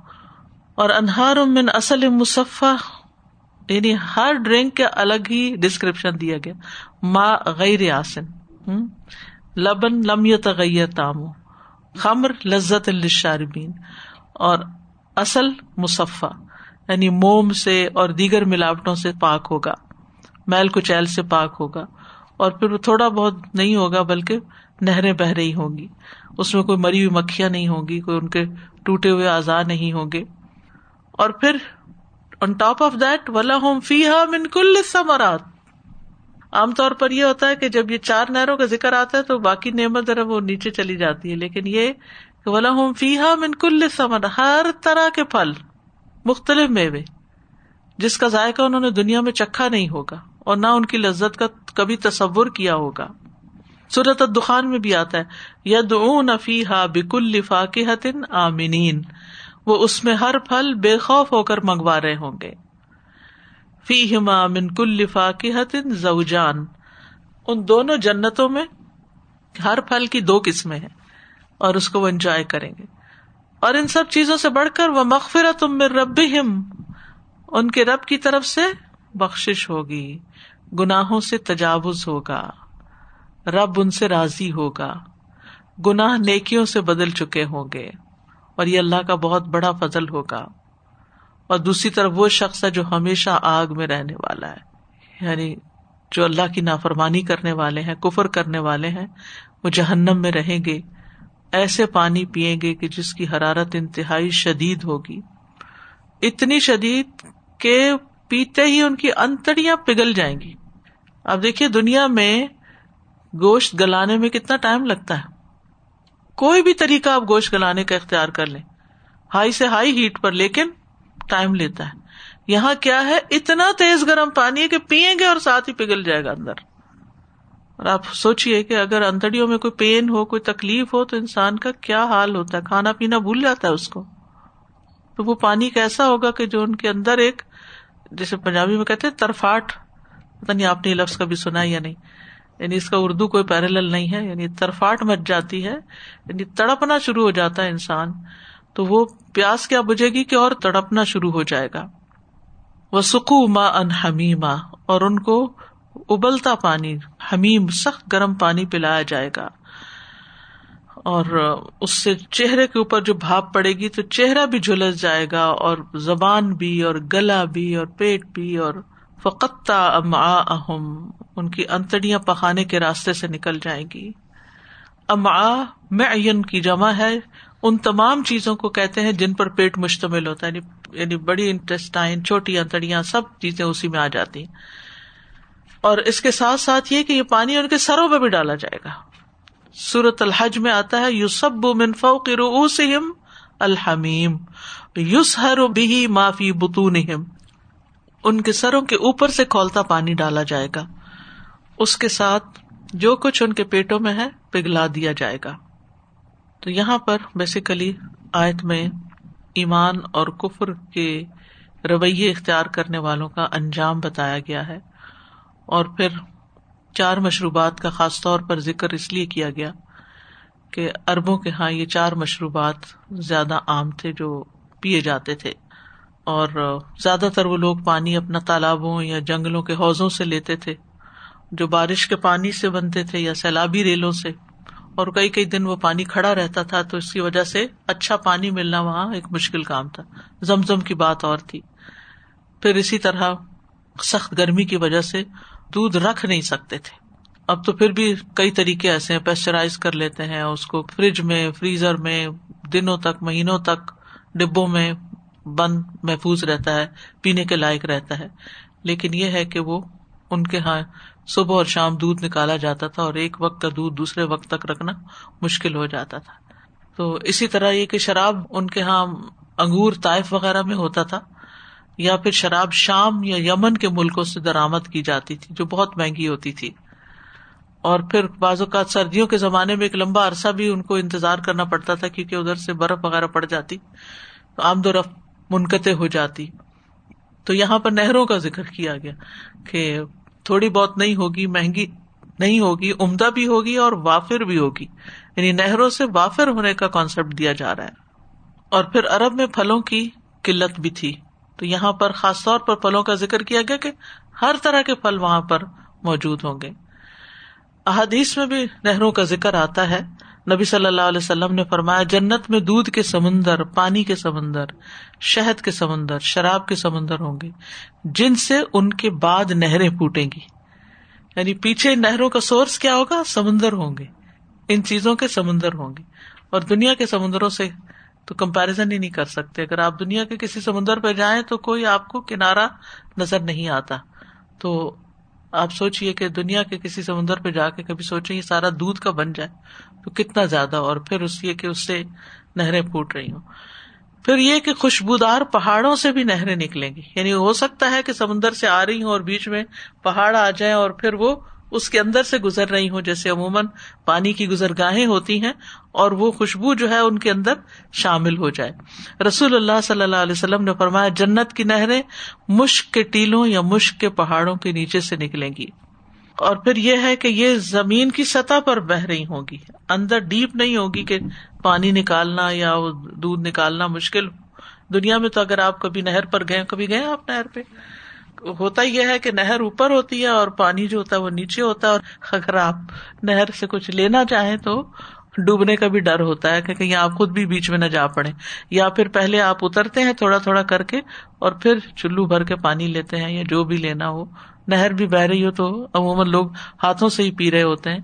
اور انہار من اصل مصفا یعنی ہر ڈرنک کے الگ ہی ڈسکرپشن دیا گیا، ما غیر آسن لبن لم تغیر تام خمر لذت الشاربین اور اصل مصفا یعنی موم سے اور دیگر ملاوٹوں سے پاک ہوگا۔ میل کچیل سے پاک ہوگا۔ اور پھر وہ تھوڑا بہت نہیں ہوگا، بلکہ نہریں بہ رہی ہوں گی۔ اس میں کوئی مری ہوئی مکھیاں نہیں ہوگی کوئی ان کے ٹوٹے ہوئے آزار نہیں ہوں گے۔ اور پھر آن ٹاپ آف دیٹ ولا ہوم فی ہا من کل سمرات عام طور پر یہ ہوتا ہے کہ جب یہ چار نہروں کا ذکر آتا ہے تو باقی نعمت ذرا وہ نیچے چلی جاتی ہے لیکن یہ ولا ہوم فی ہا من کل ہر طرح کے پھل، مختلف میوے، جس کا ذائقہ انہوں نے دنیا میں چکھا نہیں ہوگا اور نہ ان کی لذت کا کبھی تصور کیا ہوگا۔ سورت دخان میں بھی آتا ہے ید اون فی ہا بکل لفا کے حتن آمین وہ اس میں ہر پھل بے خوف ہو کر منگوا رہے ہوں گے۔ فی ہما من کل لفا زوجان۔ ان دونوں جنتوں میں ہر پھل کی دو قسمیں ہیں اور اس کو وہ انجوائے کریں گے۔ اور ان سب چیزوں سے بڑھ کر وہ مغفرت رب ان کے رب کی طرف سے بخش ہوگی، گناہوں سے تجاوز ہوگا، رب ان سے راضی ہوگا، گناہ نیکیوں سے بدل چکے ہوں گے اور یہ اللہ کا بہت بڑا فضل ہوگا۔ اور دوسری طرف وہ شخص ہے جو ہمیشہ آگ میں رہنے والا ہے۔ یعنی جو اللہ کی نافرمانی کرنے والے ہیں، کفر کرنے والے ہیں، وہ جہنم میں رہیں گے، ایسے پانی پیئیں گے کہ جس کی حرارت انتہائی شدید ہوگی۔ اتنی شدید کہ پیتے ہی ان کی انتڑیاں پگھل جائیں گی۔ اب دیکھیے دنیا میں گوشت گلانے میں کتنا ٹائم لگتا ہے۔ کوئی بھی طریقہ آپ گوشت گلانے کا اختیار کر لیں۔ ہائی سے ہائی ہیٹ پر، لیکن ٹائم لیتا ہے۔ یہاں کیا ہے؟ اتنا تیز گرم پانی ہے کہ پیئیں گے اور ساتھ ہی پگھل جائے گا اندر۔ اور آپ سوچیے کہ اگر انتڑیوں میں کوئی پین ہو، کوئی تکلیف ہو، تو انسان کا کیا حال ہوتا ہے؟ کھانا پینا بھول جاتا ہے اس کو۔ تو وہ پانی کیسا ہوگا کہ جو ان کے اندر ایک جیسے پنجابی میں کہتے ترفاٹ۔ پتا نہیں آپ نے لفظ کبھی سنا یا نہیں۔ یعنی اس کا اردو کوئی پیرل نہیں ہے یعنی ترفاٹ مچ جاتی ہے یعنی تڑپنا شروع ہو جاتا ہے انسان۔ تو وہ پیاس کیا بجے گی کہ اور تڑپنا شروع ہو جائے گا۔ وہ سکو ماں ان حمیما اور ان کو ابلتا پانی، حمیم، سخت گرم پانی پلایا جائے گا۔ اور اس سے چہرے کے اوپر جو بھاپ پڑے گی تو چہرہ بھی جھلس جائے گا، اور زبان بھی، اور گلا بھی، اور پیٹ بھی، اور فقتا ام اہم ان کی انتڑیاں پخانے کے راستے سے نکل جائیں گی۔ ام میں کی جمع ہے ان تمام چیزوں کو کہتے ہیں جن پر پیٹ مشتمل ہوتا ہے یعنی, یعنی بڑی انٹسٹائن چھوٹی انتڑیاں سب چیزیں اسی میں آ جاتی ہیں۔ اور اس کے ساتھ ساتھ یہ کہ یہ پانی ان کے سروں پہ بھی ڈالا جائے گا۔ سورت الحج میں آتا ہے یو سب منفوق روسم الحمیم یوس ہر بھی معافی بتون ان کے سروں کے اوپر سے کھولتا پانی ڈالا جائے گا۔ اس کے ساتھ جو کچھ ان کے پیٹوں میں ہے پگھلا دیا جائے گا۔ تو یہاں پر بیسیکلی آیت میں ایمان اور کفر کے رویے اختیار کرنے والوں کا انجام بتایا گیا ہے اور پھر چار مشروبات کا خاص طور پر ذکر اس لیے کیا گیا کہ اربوں کے یہاں یہ چار مشروبات زیادہ عام تھے جو پیے جاتے تھے اور زیادہ تر وہ لوگ پانی اپنا تالابوں یا جنگلوں کے حوضوں سے لیتے تھے جو بارش کے پانی سے بنتے تھے یا سیلابی ریلوں سے اور کئی کئی دن وہ پانی کھڑا رہتا تھا تو اس کی وجہ سے اچھا پانی ملنا وہاں ایک مشکل کام تھا۔ زمزم کی بات اور تھی۔ پھر اسی طرح سخت گرمی کی وجہ سے دودھ رکھ نہیں سکتے تھے۔ اب تو پھر بھی کئی طریقے ایسے ہیں، پیسچرائز کر لیتے ہیں، اس کو فریج میں، فریزر میں، دنوں تک، مہینوں تک ڈبوں میں بند محفوظ رہتا ہے، پینے کے لائق رہتا ہے۔ لیکن یہ ہے کہ وہ ان کے یہاں صبح اور شام دودھ نکالا جاتا تھا اور ایک وقت کا دودھ دوسرے وقت تک رکھنا مشکل ہو جاتا تھا۔ تو اسی طرح یہ کہ شراب ان کے یہاں انگور طائف وغیرہ میں ہوتا تھا یا پھر شراب شام یا یمن کے ملکوں سے درامد کی جاتی تھی جو بہت مہنگی ہوتی تھی۔ اور پھر بعض اوقات سردیوں کے زمانے میں ایک لمبا عرصہ بھی ان کو انتظار کرنا پڑتا تھا کیونکہ ادھر سے برف وغیرہ پڑ جاتی، تو آمد و رفت منقطع ہو جاتی۔ تو یہاں پر نہروں کا ذکر کیا گیا کہ تھوڑی بہت نہیں ہوگی، مہنگی نہیں ہوگی، عمدہ بھی ہوگی اور وافر بھی ہوگی۔ یعنی نہروں سے وافر ہونے کا کانسیپٹ دیا جا رہا ہے۔ اور پھر ارب میں پھلوں کی قلت بھی تھی۔ تو یہاں پر خاص طور پر پھلوں کا ذکر کیا گیا کہ ہر طرح کے پھل وہاں پر موجود ہوں گے۔ احادیث میں بھی نہروں کا ذکر آتا ہے۔ نبی صلی اللہ علیہ وسلم نے فرمایا، جنت میں دودھ کے سمندر، پانی کے سمندر، شہد کے سمندر، شراب کے سمندر ہوں گے، جن سے ان کے بعد نہریں پھوٹیں گی۔ یعنی پیچھے نہروں کا سورس کیا ہوگا؟ سمندر ہوں گے۔ ان چیزوں کے سمندر ہوں گے۔ اور دنیا کے سمندروں سے تو کمپیرزن ہی نہیں کر سکتے۔ اگر آپ دنیا کے کسی سمندر پہ جائیں تو کوئی آپ کو کنارا نظر نہیں آتا۔ تو آپ سوچیے کہ دنیا کے کسی سمندر پہ جا کے کبھی سوچیں یہ سارا دودھ کا بن جائے۔ تو کتنا زیادہ اور پھر اس یہ کہ اس سے نہریں پھوٹ رہی ہوں۔ پھر یہ کہ خوشبودار پہاڑوں سے بھی نہریں نکلیں گی۔ یعنی ہو سکتا ہے کہ سمندر سے آ رہی ہوں اور بیچ میں پہاڑ آ جائیں اور پھر وہ اس کے اندر سے گزر رہی ہوں، جیسے عموماً پانی کی گزر گاہیں ہوتی ہیں اور وہ خوشبو جو ہے ان کے اندر شامل ہو جائے۔ رسول اللہ صلی اللہ علیہ وسلم نے فرمایا، جنت کی نہریں مشک کے ٹیلوں یا مشک کے پہاڑوں کے نیچے سے نکلیں گی۔ اور پھر یہ ہے کہ یہ زمین کی سطح پر بہ رہی ہوگی۔ اندر ڈیپ نہیں ہوگی کہ پانی نکالنا یا دودھ نکالنا مشکل۔ دنیا میں تو اگر آپ کبھی نہر پر گئے، کبھی گئے آپ نہر پہ؟ ہوتا یہ ہے کہ نہر اوپر ہوتی ہے اور پانی جو ہوتا ہے وہ نیچے ہوتا ہے اور اگر آپ نہر سے کچھ لینا چاہیں تو ڈوبنے کا بھی ڈر ہوتا ہے کہ کہیں آپ خود بھی بیچ میں نہ جا پڑے یا پھر پہلے آپ اترتے ہیں تھوڑا تھوڑا کر کے اور پھر چلو بھر کے پانی لیتے ہیں یا جو بھی لینا ہو۔ نہر بھی بہ رہی ہو تو عموماً لوگ ہاتھوں سے ہی پی رہے ہوتے ہیں،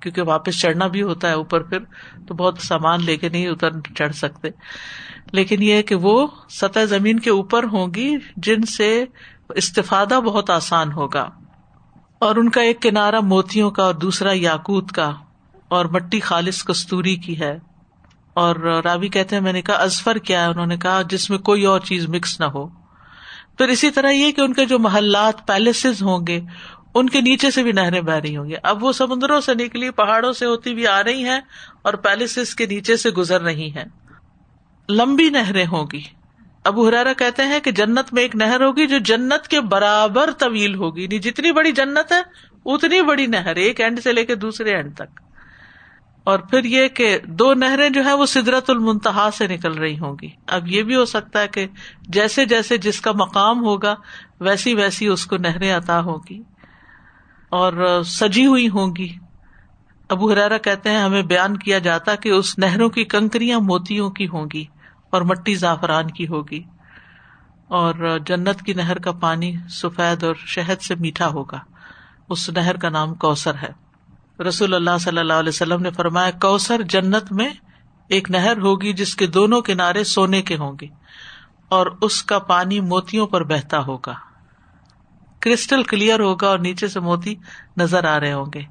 کیونکہ واپس چڑھنا بھی ہوتا ہے اوپر پھر تو بہت سامان لے کے نہیں اتر چڑھ سکتے۔ لیکن یہ کہ وہ سطح زمین کے اوپر ہوں گی جن سے استفادہ بہت آسان ہوگا۔ اور ان کا ایک کنارا موتیوں کا اور دوسرا یاقوت کا اور مٹی خالص کستوری کی ہے۔ اور رابی کہتے ہیں، میں نے کہا ازفر کیا ہے؟ انہوں نے کہا، جس میں کوئی اور چیز مکس نہ ہو۔ پھر اسی طرح یہ کہ ان کے جو محلات پیلسز ہوں گے، ان کے نیچے سے بھی نہریں بہ رہی ہوں گی۔ اب وہ سمندروں سے نکلی، پہاڑوں سے ہوتی ہوئی آ رہی ہیں اور پیلسز کے نیچے سے گزر رہی ہیں۔ لمبی نہریں ہوں گی۔ ابو ہرارا کہتے ہیں کہ جنت میں ایک نہر ہوگی جو جنت کے برابر طویل ہوگی۔ یعنی جتنی بڑی جنت ہے، اتنی بڑی نہر، ایک اینڈ سے لے کے دوسرے اینڈ تک۔ اور پھر یہ کہ دو نہریں جو ہے وہ سدرت المنتہا سے نکل رہی ہوں گی۔ اب یہ بھی ہو سکتا ہے کہ جیسے جیسے جس کا مقام ہوگا، ویسی ویسی اس کو نہریں عطا ہوگی اور سجی ہوئی ہوں گی۔ ابو ہرارا کہتے ہیں، ہمیں بیان کیا جاتا کہ اس نہروں کی کنکریاں موتیوں کی ہوں گی اور مٹی زعفران کی ہوگی اور جنت کی نہر کا پانی سفید اور شہد سے میٹھا ہوگا۔ اس نہر کا نام کوثر ہے۔ رسول اللہ صلی اللہ علیہ وسلم نے فرمایا، کوثر جنت میں ایک نہر ہوگی جس کے دونوں کنارے سونے کے ہوں گے، اور اس کا پانی موتیوں پر بہتا ہوگا۔ کرسٹل کلیئر ہوگا اور نیچے سے موتی نظر آ رہے ہوں گے۔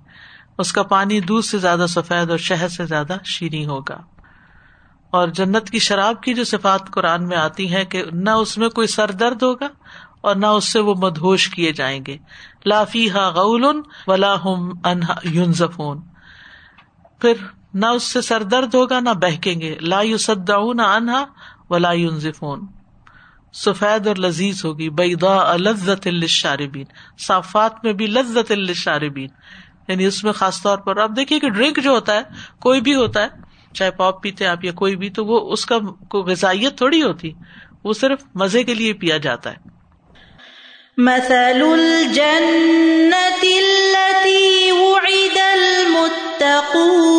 اس کا پانی دودھ سے زیادہ سفید اور شہد سے زیادہ شیریں ہوگا۔ اور جنت کی شراب کی جو صفات قرآن میں آتی ہے کہ نہ اس میں کوئی سر درد ہوگا اور نہ اس سے وہ مدہوش کیے جائیں گے۔ لافی ہا غول ولا ہم انہا یونزفون پھر نہ اس سے سر درد ہوگا، نہ بہکیں گے۔ لا یو سدا نہ انہا ولا یونزفون سفید اور لذیذ ہوگی۔ بیدا لذت الشاربین صافات میں بھی لذت الشاربین یعنی اس میں خاص طور پر آپ دیکھیے کہ ڈرنک جو ہوتا ہے، کوئی بھی ہوتا ہے، چاہے پاپ پیتے آپ یا کوئی بھی، تو وہ اس کا غذائیت تھوڑی ہوتی۔ وہ صرف مزے کے لیے پیا جاتا ہے۔ مثل الجنة التي وعد المتقون.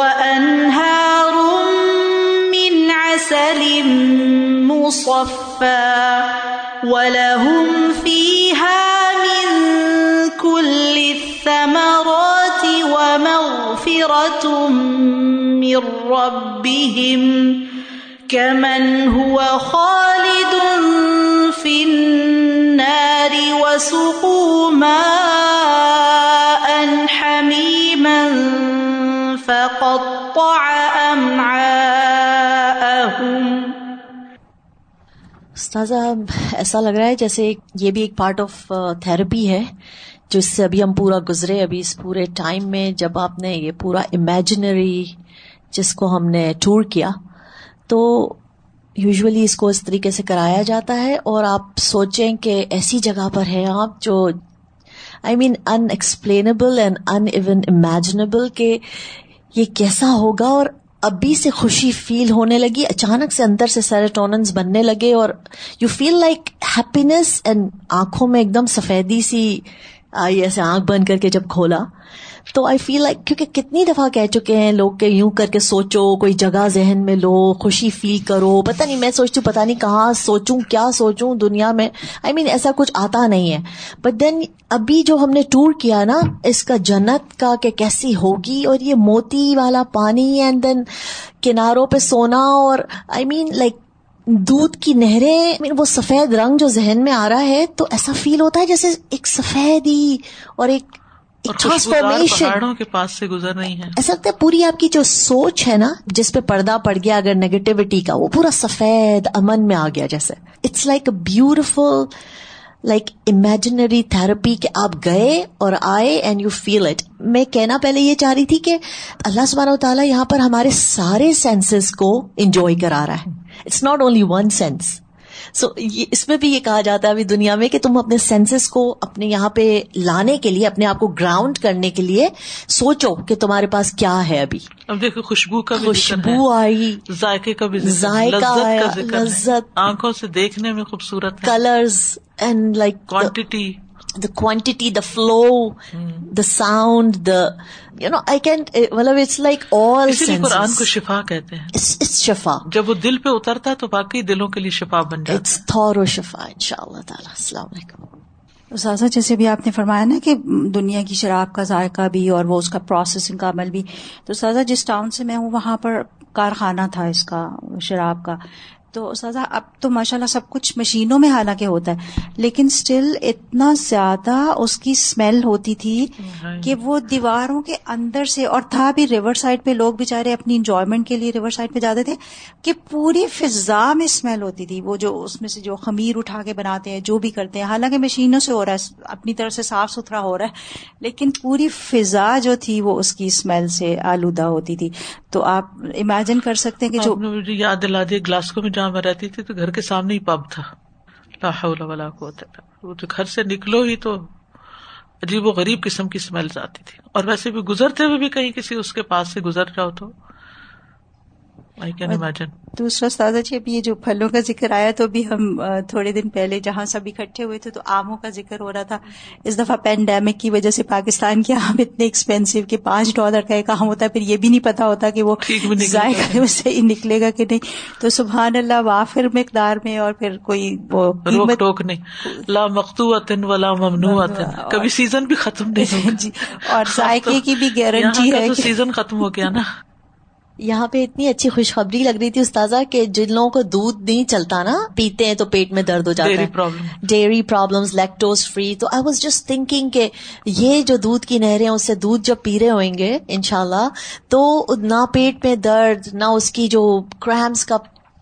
وأنهار من عسل مصفى ولهم فيها من كل الثمرات ومغفرة من ربهم كمن هو خالد في النار وسقوا ماء استاذہ، ایسا لگ رہا ہے جیسے یہ بھی ایک پارٹ آف تھراپی ہے جس سے ابھی ہم پورا گزرے، ابھی اس پورے ٹائم میں جب آپ نے یہ پورا امیجنری جس کو ہم نے ٹور کیا، تو یوزلی اس کو اس طریقے سے کرایا جاتا ہے اور آپ سوچیں کہ ایسی جگہ پر ہے آپ جو I mean unexplainable and un even imaginable کہ یہ کیسا ہوگا اور ابھی سے خوشی فیل ہونے لگی، اچانک سے اندر سے سیریٹونس بننے لگے اور you feel like happiness and آنکھوں میں ایک دم سفیدی سی آئی ایسے آنکھ بند کر کے جب کھولا، تو آئی فیل لائک کیونکہ کتنی دفعہ کہہ چکے ہیں لوگ کہ یوں کر کے سوچو، کوئی جگہ ذہن میں لو، خوشی فیل کرو، پتہ نہیں میں سوچتی ہوں پتا نہیں کہاں سوچوں، کیا سوچوں دنیا میں۔ آئی مین ایسا کچھ آتا نہیں ہے۔ بٹ دین ابھی جو ہم نے ٹور کیا نا، اس کا جنت کا کہ کیسی ہوگی اور یہ موتی والا پانی اینڈ دین کناروں پہ سونا اور آئی مین لائک دودھ کی نہریں وہ سفید رنگ جو ذہن میں آ رہا ہے تو ایسا فیل ہوتا ہے جیسے ایک سفید ہی اور ایک ٹرانسفارمیشن کے پاس سے گزر رہی ہیں۔ ایسا لگتا ہے پوری آپ کی جو سوچ ہے نا جس پہ پردہ پڑ گیا اگر نیگیٹیوٹی کا وہ پورا سفید امن میں آ گیا جیسے۔ It's like a beautiful like imaginary therapy کہ آپ گئے اور آئے اینڈ یو فیل اٹ میں کہنا پہلے یہ چاہ رہی تھی کہ اللہ سبحانہ و تعالیٰ یہاں پر ہمارے سارے سینسز کو انجوائے کرا رہا ہے۔ It's not only one sense so اس میں بھی یہ کہا جاتا ہے ابھی دنیا میں کہ تم اپنے سینسز کو اپنے یہاں پہ لانے کے لیے اپنے آپ کو گراؤنڈ کرنے کے لیے سوچو کہ تمہارے پاس کیا ہے ابھی اب دیکھو خوشبو کا خوشبو آئی ذائقے کا بھی ذائقہ لذت۔ آنکھوں سے دیکھنے میں خوبصورت colours and like quantity the quantity, the flow, the sound, the you know, I can't. eh, Well, it's like all اسی لیے قرآن کو. شفا کہتے ہیں It's shafa. جب وہ دل پہ اترتا ہے تو باقی دلوں کے لیے شفا بن جاتا It's thorough shafa, inshallah ta'ala. Assalamu alaikum. سازا جیسے بھی آپ نے فرمایا نا کہ دنیا کی شراب کا ذائقہ بھی اور وہ اس کا پروسیسنگ کا عمل بھی تو سازا جس ٹاؤن سے میں ہوں وہاں پر کارخانہ تھا اس کا شراب کا تو سازا اب تو ماشاء اللہ سب کچھ مشینوں میں حالانکہ ہوتا ہے لیکن اسٹل اتنا زیادہ اس کی اسمیل ہوتی تھی کہ وہ دیواروں کے اندر سے اور تھا بھی ریور سائڈ پہ لوگ بےچارے اپنی انجوائمنٹ کے لیے ریور سائڈ پہ جاتے تھے کہ پوری فضا میں اسمیل ہوتی تھی وہ جو اس میں سے جو خمیر اٹھا کے بناتے ہیں جو بھی کرتے ہیں حالانکہ مشینوں سے ہو رہا ہے اپنی طرف سے صاف ستھرا ہو رہا ہے لیکن پوری فضا جو تھی وہ اس کی اسمیل سے آلودہ ہوتی تھی۔ تو آپ امیجن کر سکتے ہیں کہ جو مجھے یاد دلا دیا گلاسکو میں جہاں میں رہتی تھی تو گھر کے سامنے ہی پب تھا۔ لا حول ولا قوت الا وہ تو گھر سے نکلو ہی تو عجیب و غریب قسم کی اسمیل آتی تھی۔ اور ویسے بھی گزرتے ہوئے بھی کہیں کسی اس کے پاس سے گزر جاؤ تو دوسرا استاذہ جی ابھی یہ جو پھلوں کا ذکر آیا تو بھی ہم تھوڑے دن پہلے جہاں سب اکٹھے ہوئے تھے تو آموں کا ذکر ہو رہا تھا۔ اس دفعہ پینڈیمک کی وجہ سے پاکستان کے آم اتنے ایکسپینسو کہ پانچ ڈالر کا ایک آم ہوتا ہے پھر یہ بھی نہیں پتا ہوتا کہ وہ۔ ذائقہ سے ہی نکلے گا کہ نہیں۔ تو سبحان اللہ وافر مقدار میں اور پھر کوئی وہ روک ٹوک نہیں۔ لا مختو ولا ممنوع کبھی سیزن بھی ختم نہیں جی اور ذائقے کی بھی گارنٹی ہے سیزن ختم ہو گیا نا۔ یہاں پہ اتنی اچھی خوشخبری لگ رہی تھی استاذہ کہ جن لوگوں کو دودھ نہیں چلتا نا پیتے ہیں تو پیٹ میں درد ہو جاتا ہے۔ Problem dairy problems lactose free تو آئی واز جسٹ تھنکنگ کہ یہ جو دودھ کی نہریں اس سے دودھ جب پی رہے ہوئیں گے انشاءاللہ تو نہ پیٹ میں درد نہ اس کی جو کریمس کا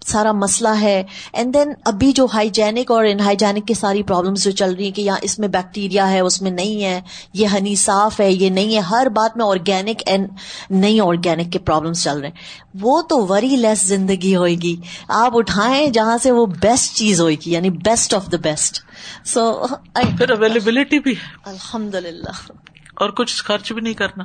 سارا مسئلہ ہے۔ اینڈ دین ابھی جو ہائیجینک اور ان ہائیجینک کی ساری پرابلمس جو چل رہی ہیں کہ یہاں اس میں بیکٹیریا ہے اس میں نہیں ہے یہ ہنی صاف ہے یہ نہیں ہے ہر بات میں آرگینک اینڈ نہیں آرگینک کے پرابلمس چل رہے ہیں۔ وہ تو وری لیس زندگی ہوئے گی۔ آپ اٹھائیں جہاں سے وہ بیسٹ چیز ہوئے گی یعنی best of the best so پھر اویلیبلٹی بھی الحمد للہ اور کچھ خرچ بھی نہیں کرنا۔